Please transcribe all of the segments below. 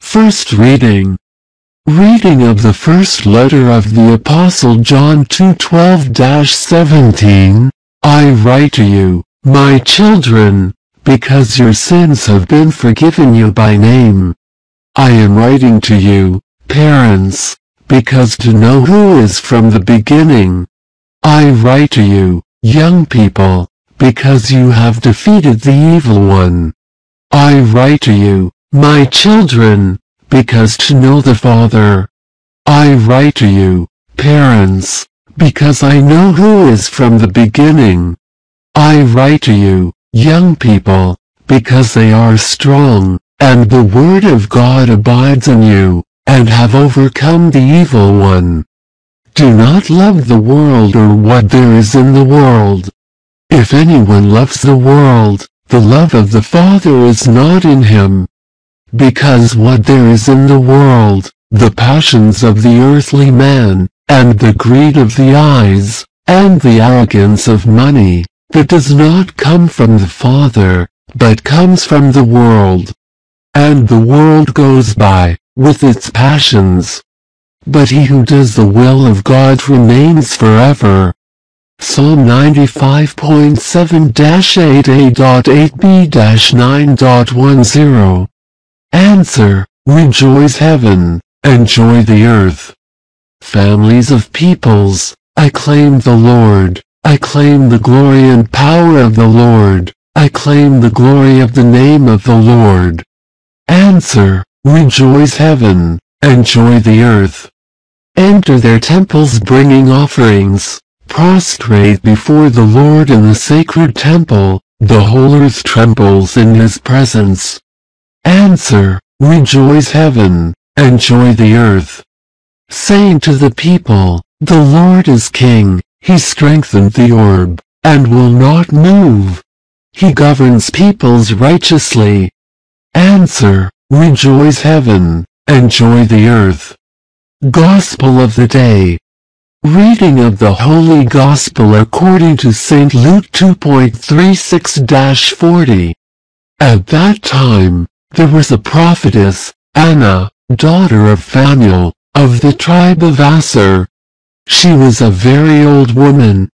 First reading. Reading of the first letter of the Apostle John 2:12-17. I write to you, my children, because your sins have been forgiven you by name. I am writing to you, parents, because to know who is from the beginning. I write to you, young people, because you have defeated the evil one. I write to you, my children, because to know the Father. I write to you, parents, because I know who is from the beginning. I write to you, young people, because they are strong, and the word of God abides in you, and have overcome the evil one. Do not love the world or what there is in the world. If anyone loves the world, the love of the Father is not in him. Because what there is in the world, the passions of the earthly man, and the greed of the eyes, and the arrogance of money, that does not come from the Father, but comes from the world. And the world goes by, with its passions. But he who does the will of God remains forever. Psalm 95.7-8a.8b-9.10 Answer, rejoice heaven, and joy the earth. Families of peoples, acclaim the Lord, acclaim the glory and power of the Lord, I claim the glory of the name of the Lord. Answer, rejoice heaven, and joy the earth. Enter their temples bringing offerings, prostrate before the Lord in the sacred temple, the whole earth trembles in his presence. Answer, rejoice heaven, and joy the earth. Saying to the people, the Lord is king, he strengthened the orb, and will not move. He governs peoples righteously. Answer, rejoice heaven, and joy the earth. Gospel of the Day Reading of the Holy Gospel according to St. Luke 2.36-40 At that time, there was a prophetess, Anna, daughter of Phanuel, of the tribe of Aser. She was a very old woman.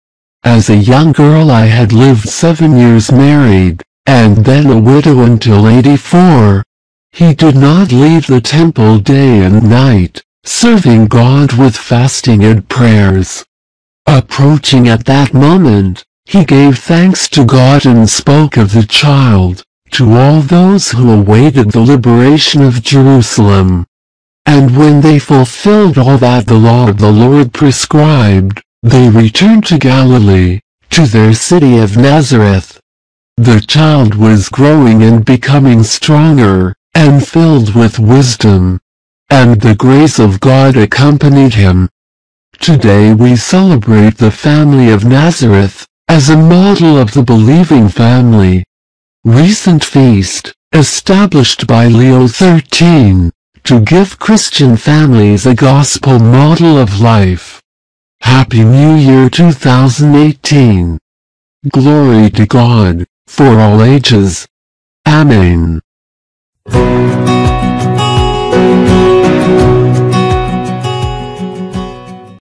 As a young girl I had lived seven years married, and then a widow until 84. He did not leave the temple day and night, serving God with fasting and prayers. Approaching at that moment, he gave thanks to God and spoke of the child to all those who awaited the liberation of Jerusalem. And when they fulfilled all that the law of the Lord prescribed, they returned to Galilee, to their city of Nazareth. The child was growing and becoming stronger, and filled with wisdom. And the grace of God accompanied him. Today we celebrate the family of Nazareth, as a model of the believing family. Recent feast, established by Leo XIII, to give Christian families a gospel model of life. Happy New Year 2018. Glory to God, for all ages. Amen.